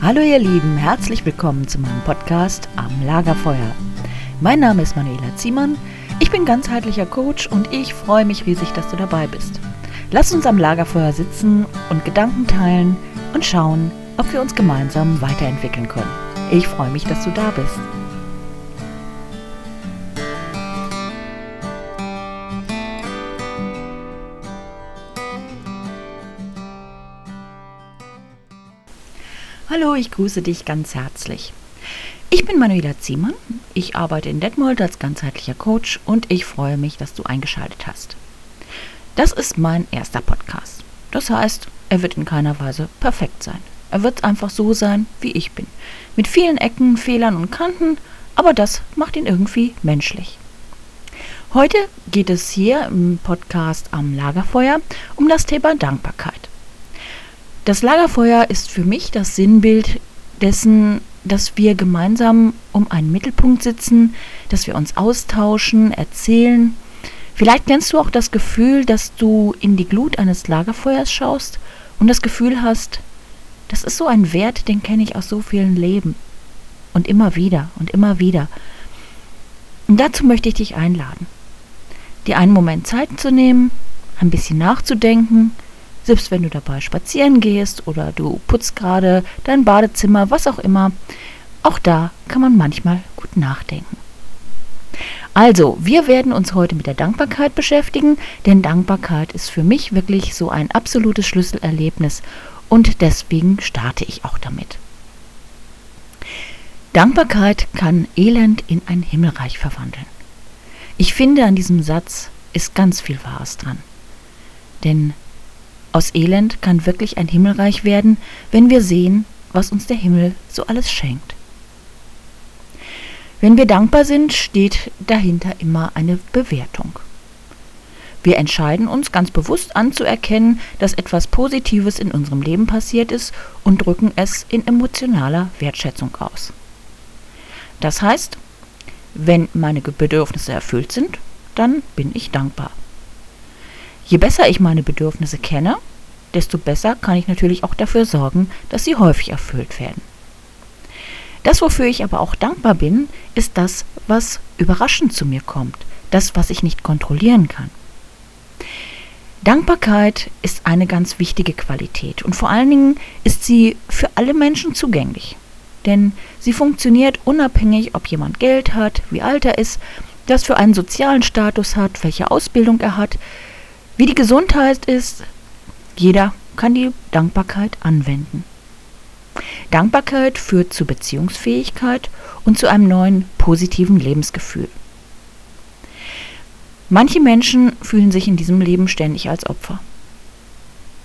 Hallo ihr Lieben, herzlich willkommen zu meinem Podcast Am Lagerfeuer. Mein Name ist Manuela Ziemann, ich bin ganzheitlicher Coach und ich freue mich riesig, dass du dabei bist. Lass uns am Lagerfeuer sitzen und Gedanken teilen und schauen, ob wir uns gemeinsam weiterentwickeln können. Ich freue mich, dass du da bist. Hallo, ich grüße dich ganz herzlich. Ich bin Manuela Ziemann, ich arbeite in Detmold als ganzheitlicher Coach und ich freue mich, dass du eingeschaltet hast. Das ist mein erster Podcast. Das heißt, er wird in keiner Weise perfekt sein. Er wird einfach so sein, wie ich bin. Mit vielen Ecken, Fehlern und Kanten, aber das macht ihn irgendwie menschlich. Heute geht es hier im Podcast am Lagerfeuer um das Thema Dankbarkeit. Das Lagerfeuer ist für mich das Sinnbild dessen, dass wir gemeinsam um einen Mittelpunkt sitzen, dass wir uns austauschen, erzählen. Vielleicht kennst du auch das Gefühl, dass du in die Glut eines Lagerfeuers schaust und das Gefühl hast, das ist so ein Wert, den kenne ich aus so vielen Leben. Und immer wieder und immer wieder. Und dazu möchte ich dich einladen, dir einen Moment Zeit zu nehmen, ein bisschen nachzudenken, selbst wenn du dabei spazieren gehst oder du putzt gerade dein Badezimmer, was auch immer, auch da kann man manchmal gut nachdenken. Also, wir werden uns heute mit der Dankbarkeit beschäftigen, denn Dankbarkeit ist für mich wirklich so ein absolutes Schlüsselerlebnis und deswegen starte ich auch damit. Dankbarkeit kann Elend in ein Himmelreich verwandeln. Ich finde, an diesem Satz ist ganz viel Wahres dran. Denn aus Elend kann wirklich ein Himmelreich werden, wenn wir sehen, was uns der Himmel so alles schenkt. Wenn wir dankbar sind, steht dahinter immer eine Bewertung. Wir entscheiden uns ganz bewusst anzuerkennen, dass etwas Positives in unserem Leben passiert ist und drücken es in emotionaler Wertschätzung aus. Das heißt, wenn meine Bedürfnisse erfüllt sind, dann bin ich dankbar. Je besser ich meine Bedürfnisse kenne, desto besser kann ich natürlich auch dafür sorgen, dass sie häufig erfüllt werden. Das, wofür ich aber auch dankbar bin, ist das, was überraschend zu mir kommt, das, was ich nicht kontrollieren kann. Dankbarkeit ist eine ganz wichtige Qualität und vor allen Dingen ist sie für alle Menschen zugänglich. Denn sie funktioniert unabhängig, ob jemand Geld hat, wie alt er ist, was für einen sozialen Status hat, welche Ausbildung er hat, wie die Gesundheit ist, jeder kann die Dankbarkeit anwenden. Dankbarkeit führt zu Beziehungsfähigkeit und zu einem neuen positiven Lebensgefühl. Manche Menschen fühlen sich in diesem Leben ständig als Opfer.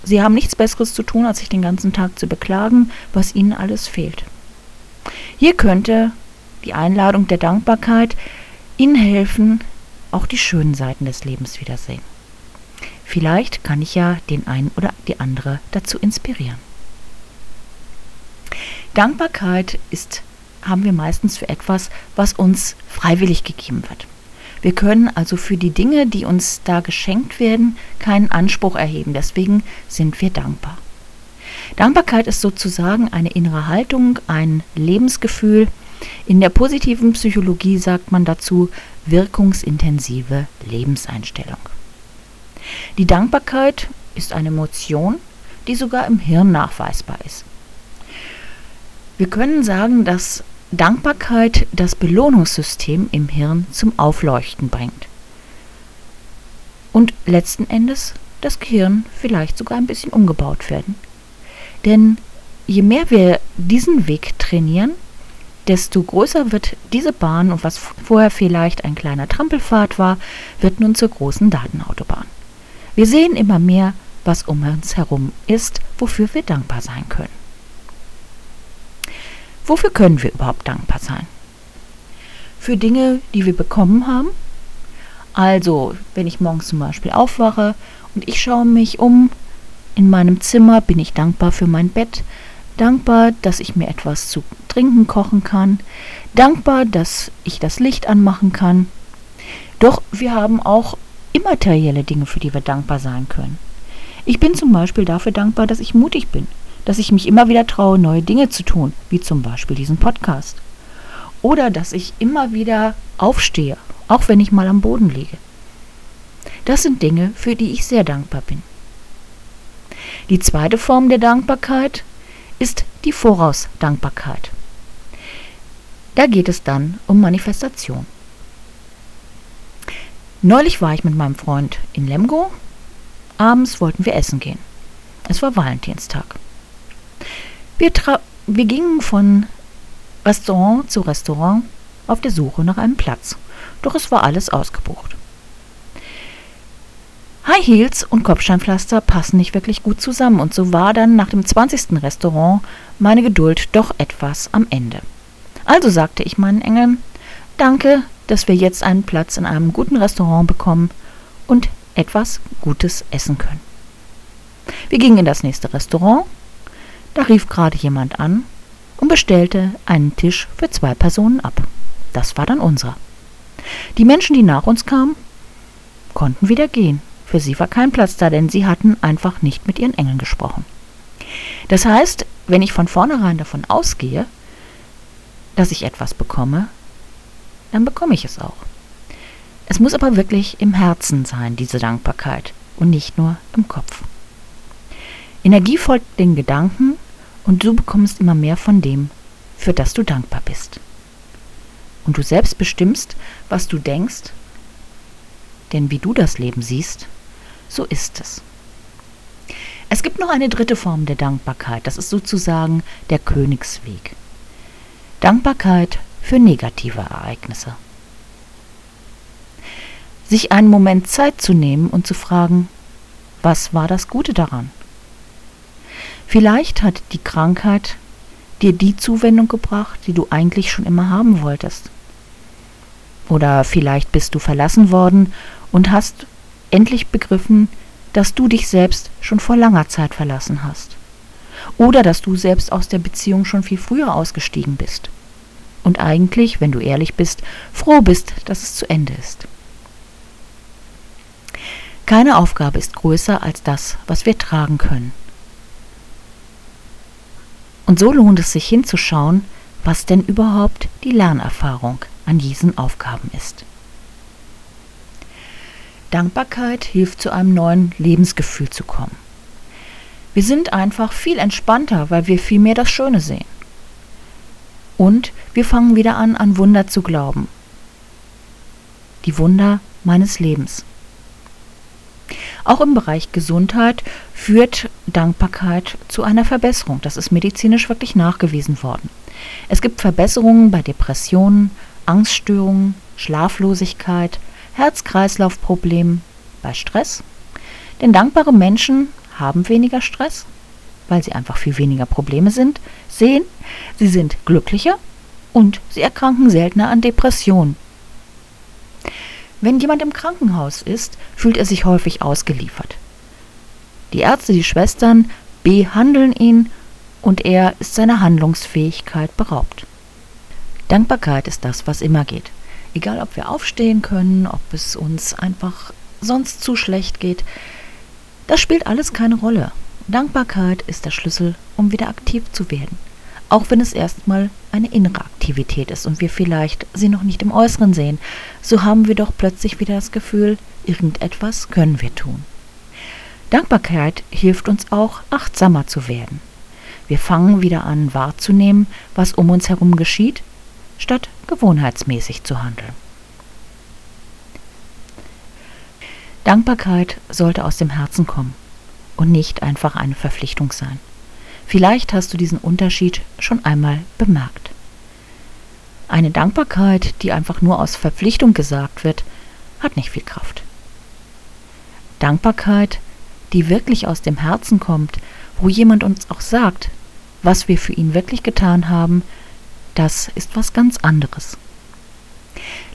Sie haben nichts Besseres zu tun, als sich den ganzen Tag zu beklagen, was ihnen alles fehlt. Hier könnte die Einladung der Dankbarkeit Ihnen helfen, auch die schönen Seiten des Lebens wiedersehen. Vielleicht kann ich ja den einen oder die andere dazu inspirieren. Dankbarkeit ist, haben wir meistens für etwas, was uns freiwillig gegeben wird. Wir können also für die Dinge, die uns da geschenkt werden, keinen Anspruch erheben. Deswegen sind wir dankbar. Dankbarkeit ist sozusagen eine innere Haltung, ein Lebensgefühl. In der positiven Psychologie sagt man dazu wirkungsintensive Lebenseinstellung. Die Dankbarkeit ist eine Emotion, die sogar im Hirn nachweisbar ist. Wir können sagen, dass Dankbarkeit das Belohnungssystem im Hirn zum Aufleuchten bringt. Und letzten Endes das Gehirn vielleicht sogar ein bisschen umgebaut werden. Denn je mehr wir diesen Weg trainieren, desto größer wird diese Bahn und was vorher vielleicht ein kleiner Trampelpfad war, wird nun zur großen Datenautobahn. Wir sehen immer mehr, was um uns herum ist, wofür wir dankbar sein können. Wofür können wir überhaupt dankbar sein? Für Dinge, die wir bekommen haben. Also, wenn ich morgens zum Beispiel aufwache und ich schaue mich um in meinem Zimmer, bin ich dankbar für mein Bett, dankbar, dass ich mir etwas zu trinken kochen kann, dankbar, dass ich das Licht anmachen kann. Doch wir haben auch immaterielle Dinge, für die wir dankbar sein können. Ich bin zum Beispiel dafür dankbar, dass ich mutig bin, dass ich mich immer wieder traue, neue Dinge zu tun, wie zum Beispiel diesen Podcast. Oder dass ich immer wieder aufstehe, auch wenn ich mal am Boden liege. Das sind Dinge, für die ich sehr dankbar bin. Die zweite Form der Dankbarkeit ist die Vorausdankbarkeit. Da geht es dann um Manifestation. Neulich war ich mit meinem Freund in Lemgo. Abends wollten wir essen gehen. Es war Valentinstag. Wir, wir gingen von Restaurant zu Restaurant auf der Suche nach einem Platz. Doch es war alles ausgebucht. High Heels und Kopfsteinpflaster passen nicht wirklich gut zusammen und so war dann nach dem 20. Restaurant meine Geduld doch etwas am Ende. Also sagte ich meinen Engeln, danke, dass wir jetzt einen Platz in einem guten Restaurant bekommen und etwas Gutes essen können. Wir gingen in das nächste Restaurant, da rief gerade jemand an und bestellte einen Tisch für zwei Personen ab. Das war dann unser. Die Menschen, die nach uns kamen, konnten wieder gehen. Für sie war kein Platz da, denn sie hatten einfach nicht mit ihren Engeln gesprochen. Das heißt, wenn ich von vornherein davon ausgehe, dass ich etwas bekomme, dann bekomme ich es auch. Es muss aber wirklich im Herzen sein, diese Dankbarkeit, und nicht nur im Kopf. Energie folgt den Gedanken und du bekommst immer mehr von dem, für das du dankbar bist. Und du selbst bestimmst, was du denkst, denn wie du das Leben siehst, so ist es. Es gibt noch eine dritte Form der Dankbarkeit, das ist sozusagen der Königsweg. Dankbarkeit für negative Ereignisse. Sich einen Moment Zeit zu nehmen und zu fragen, was war das Gute daran? Vielleicht hat die Krankheit dir die Zuwendung gebracht, die du eigentlich schon immer haben wolltest. Oder vielleicht bist du verlassen worden und hast endlich begriffen, dass du dich selbst schon vor langer Zeit verlassen hast. Oder dass du selbst aus der Beziehung schon viel früher ausgestiegen bist und eigentlich, wenn du ehrlich bist, froh bist, dass es zu Ende ist. Keine Aufgabe ist größer als das, was wir tragen können. Und so lohnt es sich hinzuschauen, was denn überhaupt die Lernerfahrung an diesen Aufgaben ist. Dankbarkeit hilft zu einem neuen Lebensgefühl zu kommen. Wir sind einfach viel entspannter, weil wir viel mehr das Schöne sehen. Und wir fangen wieder an, an Wunder zu glauben. Die Wunder meines Lebens. Auch im Bereich Gesundheit führt Dankbarkeit zu einer Verbesserung. Das ist medizinisch wirklich nachgewiesen worden. Es gibt Verbesserungen bei Depressionen, Angststörungen, Schlaflosigkeit, Herz-Kreislauf-Problemen, bei Stress. Denn dankbare Menschen haben weniger Stress, weil sie einfach viel weniger Probleme sind, sehen, sie sind glücklicher und sie erkranken seltener an Depressionen. Wenn jemand im Krankenhaus ist, fühlt er sich häufig ausgeliefert. Die Ärzte, die Schwestern behandeln ihn und er ist seiner Handlungsfähigkeit beraubt. Dankbarkeit ist das, was immer geht. Egal, ob wir aufstehen können, ob es uns einfach sonst zu schlecht geht, das spielt alles keine Rolle. Dankbarkeit ist der Schlüssel, um wieder aktiv zu werden. Auch wenn es erstmal eine innere Aktivität ist und wir vielleicht sie noch nicht im Äußeren sehen, so haben wir doch plötzlich wieder das Gefühl, irgendetwas können wir tun. Dankbarkeit hilft uns auch, achtsamer zu werden. Wir fangen wieder an wahrzunehmen, was um uns herum geschieht, statt gewohnheitsmäßig zu handeln. Dankbarkeit sollte aus dem Herzen kommen und nicht einfach eine Verpflichtung sein. Vielleicht hast du diesen Unterschied schon einmal bemerkt. Eine Dankbarkeit, die einfach nur aus Verpflichtung gesagt wird, hat nicht viel Kraft. Dankbarkeit, die wirklich aus dem Herzen kommt, wo jemand uns auch sagt, was wir für ihn wirklich getan haben, das ist was ganz anderes.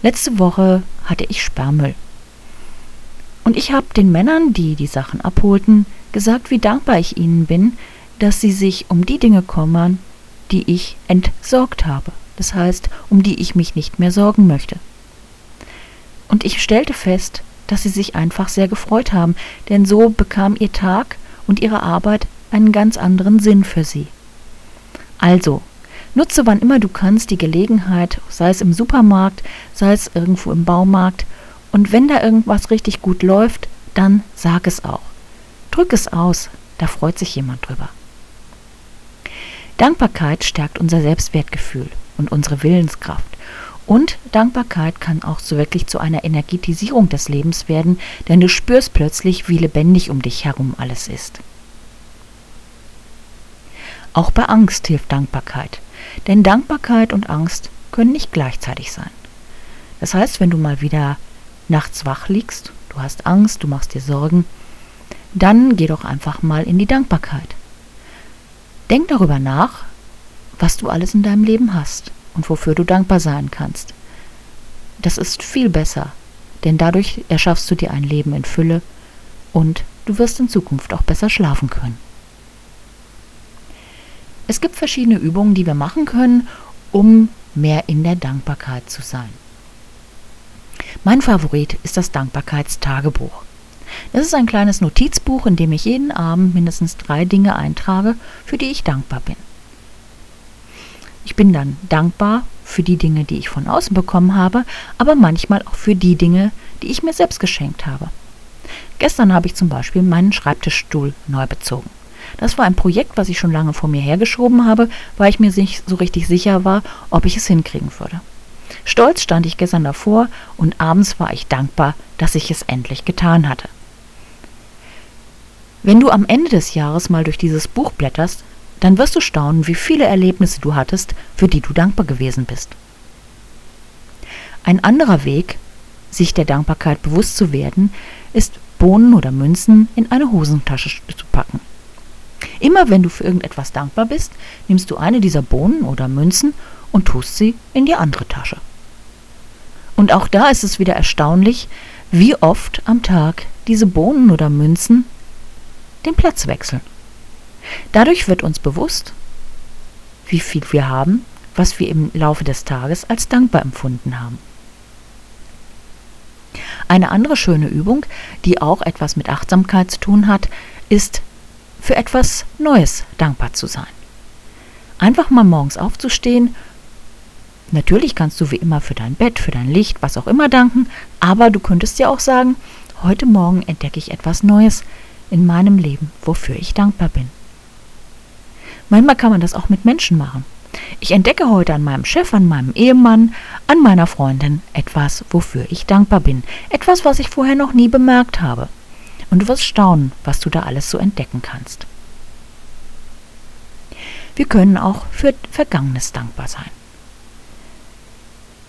Letzte Woche hatte ich Sperrmüll. Und ich habe den Männern, die die Sachen abholten, gesagt, wie dankbar ich ihnen bin, dass sie sich um die Dinge kümmern, die ich entsorgt habe. Das heißt, um die ich mich nicht mehr sorgen möchte. Und ich stellte fest, dass sie sich einfach sehr gefreut haben, denn so bekam ihr Tag und ihre Arbeit einen ganz anderen Sinn für sie. Also, nutze wann immer du kannst die Gelegenheit, sei es im Supermarkt, sei es irgendwo im Baumarkt, und wenn da irgendwas richtig gut läuft, dann sag es auch. Drück es aus, da freut sich jemand drüber. Dankbarkeit stärkt unser Selbstwertgefühl und unsere Willenskraft. Und Dankbarkeit kann auch so wirklich zu einer Energetisierung des Lebens werden, denn du spürst plötzlich, wie lebendig um dich herum alles ist. Auch bei Angst hilft Dankbarkeit, denn Dankbarkeit und Angst können nicht gleichzeitig sein. Das heißt, wenn du mal wieder nachts wach liegst, du hast Angst, du machst dir Sorgen, dann geh doch einfach mal in die Dankbarkeit. Denk darüber nach, was du alles in deinem Leben hast und wofür du dankbar sein kannst. Das ist viel besser, denn dadurch erschaffst du dir ein Leben in Fülle und du wirst in Zukunft auch besser schlafen können. Es gibt verschiedene Übungen, die wir machen können, um mehr in der Dankbarkeit zu sein. Mein Favorit ist das Dankbarkeitstagebuch. Das ist ein kleines Notizbuch, in dem ich jeden Abend mindestens drei Dinge eintrage, für die ich dankbar bin. Ich bin dann dankbar für die Dinge, die ich von außen bekommen habe, aber manchmal auch für die Dinge, die ich mir selbst geschenkt habe. Gestern habe ich zum Beispiel meinen Schreibtischstuhl neu bezogen. Das war ein Projekt, was ich schon lange vor mir hergeschoben habe, weil ich mir nicht so richtig sicher war, ob ich es hinkriegen würde. Stolz stand ich gestern davor und abends war ich dankbar, dass ich es endlich getan hatte. Wenn du am Ende des Jahres mal durch dieses Buch blätterst, dann wirst du staunen, wie viele Erlebnisse du hattest, für die du dankbar gewesen bist. Ein anderer Weg, sich der Dankbarkeit bewusst zu werden, ist Bohnen oder Münzen in eine Hosentasche zu packen. Immer wenn du für irgendetwas dankbar bist, nimmst du eine dieser Bohnen oder Münzen und tust sie in die andere Tasche. Und auch da ist es wieder erstaunlich, wie oft am Tag diese Bohnen oder Münzen den Platz wechseln. Dadurch wird uns bewusst, wie viel wir haben, was wir im Laufe des Tages als dankbar empfunden haben. Eine andere schöne Übung, die auch etwas mit Achtsamkeit zu tun hat, ist für etwas Neues dankbar zu sein. Einfach mal morgens aufzustehen. Natürlich kannst du wie immer für dein Bett, für dein Licht, was auch immer danken, aber du könntest dir auch sagen, heute Morgen entdecke ich etwas Neues in meinem Leben, wofür ich dankbar bin. Manchmal kann man das auch mit Menschen machen. Ich entdecke heute an meinem Chef, an meinem Ehemann, an meiner Freundin etwas, wofür ich dankbar bin. Etwas, was ich vorher noch nie bemerkt habe. Und du wirst staunen, was du da alles so entdecken kannst. Wir können auch für Vergangenes dankbar sein.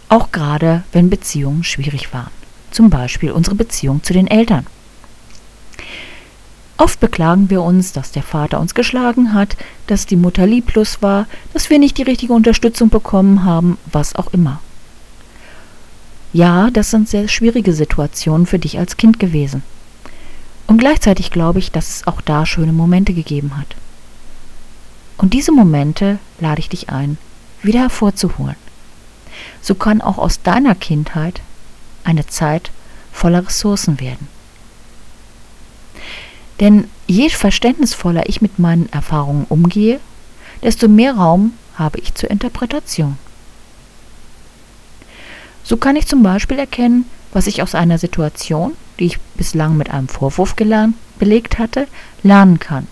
Auch gerade, wenn Beziehungen schwierig waren. Zum Beispiel unsere Beziehung zu den Eltern. Oft beklagen wir uns, dass der Vater uns geschlagen hat, dass die Mutter lieblos war, dass wir nicht die richtige Unterstützung bekommen haben, was auch immer. Ja, das sind sehr schwierige Situationen für dich als Kind gewesen. Und gleichzeitig glaube ich, dass es auch da schöne Momente gegeben hat. Und diese Momente lade ich dich ein, wieder hervorzuholen. So kann auch aus deiner Kindheit eine Zeit voller Ressourcen werden. Denn je verständnisvoller ich mit meinen Erfahrungen umgehe, desto mehr Raum habe ich zur Interpretation. So kann ich zum Beispiel erkennen, was ich aus einer Situation, die ich bislang mit einem Vorwurf gelernt, belegt hatte, lernen kann.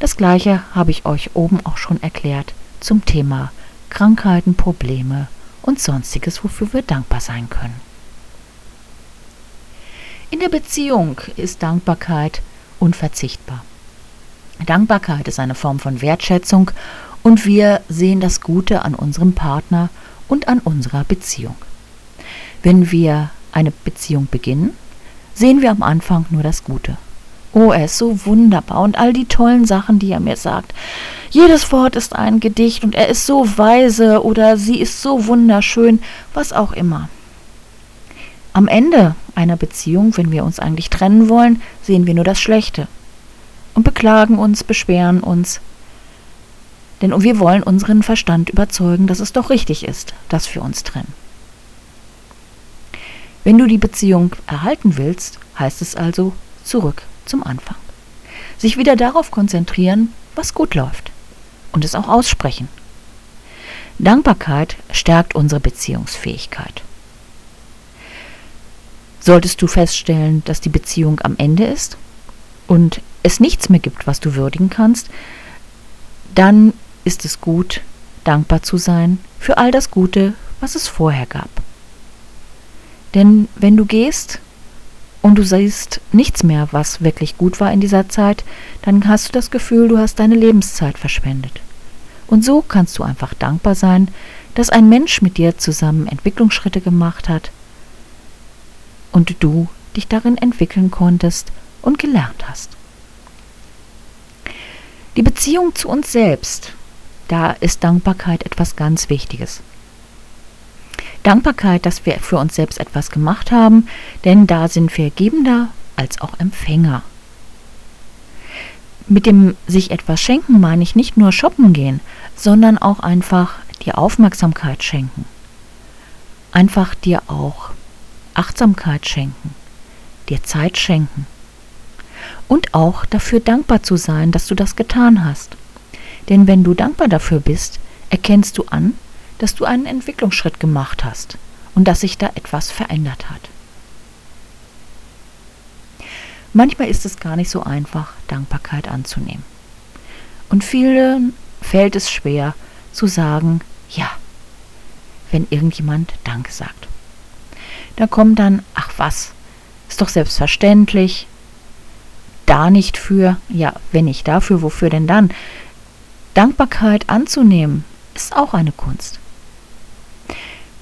Das gleiche habe ich euch oben auch schon erklärt zum Thema Krankheiten, Probleme und sonstiges, wofür wir dankbar sein können. In der Beziehung ist Dankbarkeit unverzichtbar. Dankbarkeit ist eine Form von Wertschätzung und wir sehen das Gute an unserem Partner und an unserer Beziehung. Wenn wir eine Beziehung beginnen, sehen wir am Anfang nur das Gute. Oh, er ist so wunderbar und all die tollen Sachen, die er mir sagt. Jedes Wort ist ein Gedicht und er ist so weise oder sie ist so wunderschön, was auch immer. Am Ende einer Beziehung, wenn wir uns eigentlich trennen wollen, sehen wir nur das Schlechte und beklagen uns, beschweren uns. Denn wir wollen unseren Verstand überzeugen, dass es doch richtig ist, dass wir uns trennen. Wenn du die Beziehung erhalten willst, heißt es also zurück zum Anfang. sich wieder darauf konzentrieren, was gut läuft und es auch aussprechen. Dankbarkeit stärkt unsere Beziehungsfähigkeit. Solltest du feststellen, dass die Beziehung am Ende ist und es nichts mehr gibt, was du würdigen kannst, dann ist es gut, dankbar zu sein für all das Gute, was es vorher gab. Denn wenn du gehst und du siehst nichts mehr, was wirklich gut war in dieser Zeit, dann hast du das Gefühl, du hast deine Lebenszeit verschwendet. Und so kannst du einfach dankbar sein, dass ein Mensch mit dir zusammen Entwicklungsschritte gemacht hat und du dich darin entwickeln konntest und gelernt hast. Die Beziehung zu uns selbst, da ist Dankbarkeit etwas ganz Wichtiges. Dankbarkeit, dass wir für uns selbst etwas gemacht haben, denn da sind wir Gebender als auch Empfänger. Mit dem sich etwas schenken meine ich nicht nur shoppen gehen, sondern auch einfach dir Aufmerksamkeit schenken. Einfach dir auch Achtsamkeit schenken, dir Zeit schenken. Und auch dafür dankbar zu sein, dass du das getan hast. Denn wenn du dankbar dafür bist, erkennst du an, dass du einen Entwicklungsschritt gemacht hast und dass sich da etwas verändert hat. Manchmal ist es gar nicht so einfach, Dankbarkeit anzunehmen. Und vielen fällt es schwer zu sagen, ja, wenn irgendjemand Danke sagt. Da kommt dann, ach was, ist doch selbstverständlich, da nicht für, ja, wenn nicht dafür, wofür denn dann? Dankbarkeit anzunehmen, ist auch eine Kunst.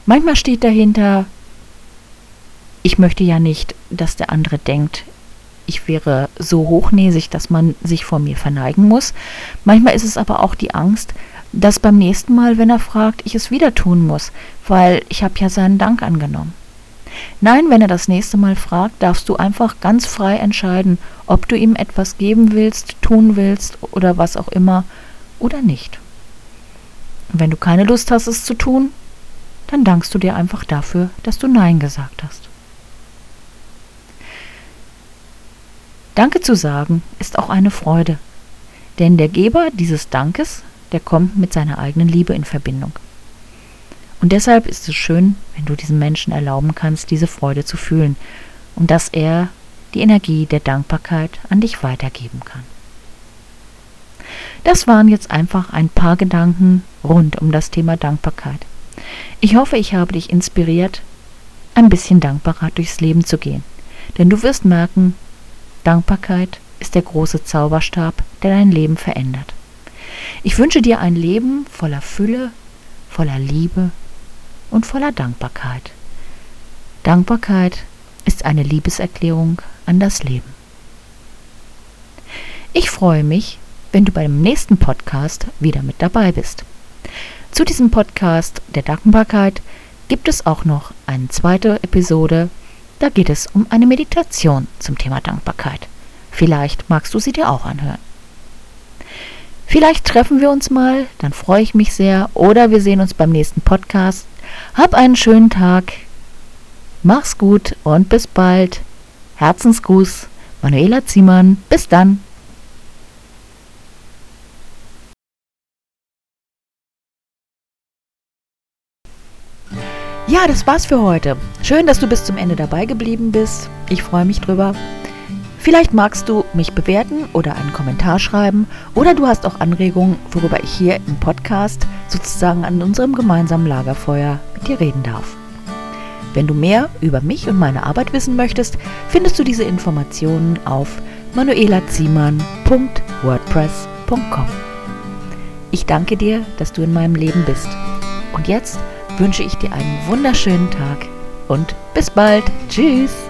Manchmal steht dahinter, ich möchte ja nicht, dass der andere denkt, ich wäre so hochnäsig, dass man sich vor mir verneigen muss. Manchmal ist es aber auch die Angst, dass beim nächsten Mal, wenn er fragt, ich es wieder tun muss, weil ich habe ja seinen Dank angenommen. Nein, wenn er das nächste Mal fragt, darfst du einfach ganz frei entscheiden, ob du ihm etwas geben willst, tun willst oder was auch immer oder nicht. Und wenn du keine Lust hast, es zu tun, dann dankst du dir einfach dafür, dass du Nein gesagt hast. Danke zu sagen ist auch eine Freude, denn der Geber dieses Dankes, der kommt mit seiner eigenen Liebe in Verbindung. Und deshalb ist es schön, wenn du diesem Menschen erlauben kannst, diese Freude zu fühlen und dass er die Energie der Dankbarkeit an dich weitergeben kann. Das waren jetzt einfach ein paar Gedanken rund um das Thema Dankbarkeit. Ich hoffe, ich habe dich inspiriert, ein bisschen dankbarer durchs Leben zu gehen. Denn du wirst merken, Dankbarkeit ist der große Zauberstab, der dein Leben verändert. Ich wünsche dir ein Leben voller Fülle, voller Liebe und voller Dankbarkeit. Dankbarkeit ist eine Liebeserklärung an das Leben. Ich freue mich, wenn du beim nächsten Podcast wieder mit dabei bist. Zu diesem Podcast der Dankbarkeit gibt es auch noch eine zweite Episode. Da geht es um eine Meditation zum Thema Dankbarkeit. Vielleicht magst du sie dir auch anhören. Vielleicht treffen wir uns mal, dann freue ich mich sehr. Oder wir sehen uns beim nächsten Podcast. Hab einen schönen Tag. Mach's gut und bis bald. Herzensgruß, Manuela Ziemann. Bis dann. Ja, das war's für heute. Schön, dass du bis zum Ende dabei geblieben bist. Ich freue mich drüber. Vielleicht magst du mich bewerten oder einen Kommentar schreiben oder du hast auch Anregungen, worüber ich hier im Podcast sozusagen an unserem gemeinsamen Lagerfeuer mit dir reden darf. Wenn du mehr über mich und meine Arbeit wissen möchtest, findest du diese Informationen auf manuelaziemann.wordpress.com. Ich danke dir, dass du in meinem Leben bist. Und jetzt wünsche ich dir einen wunderschönen Tag und bis bald. Tschüss.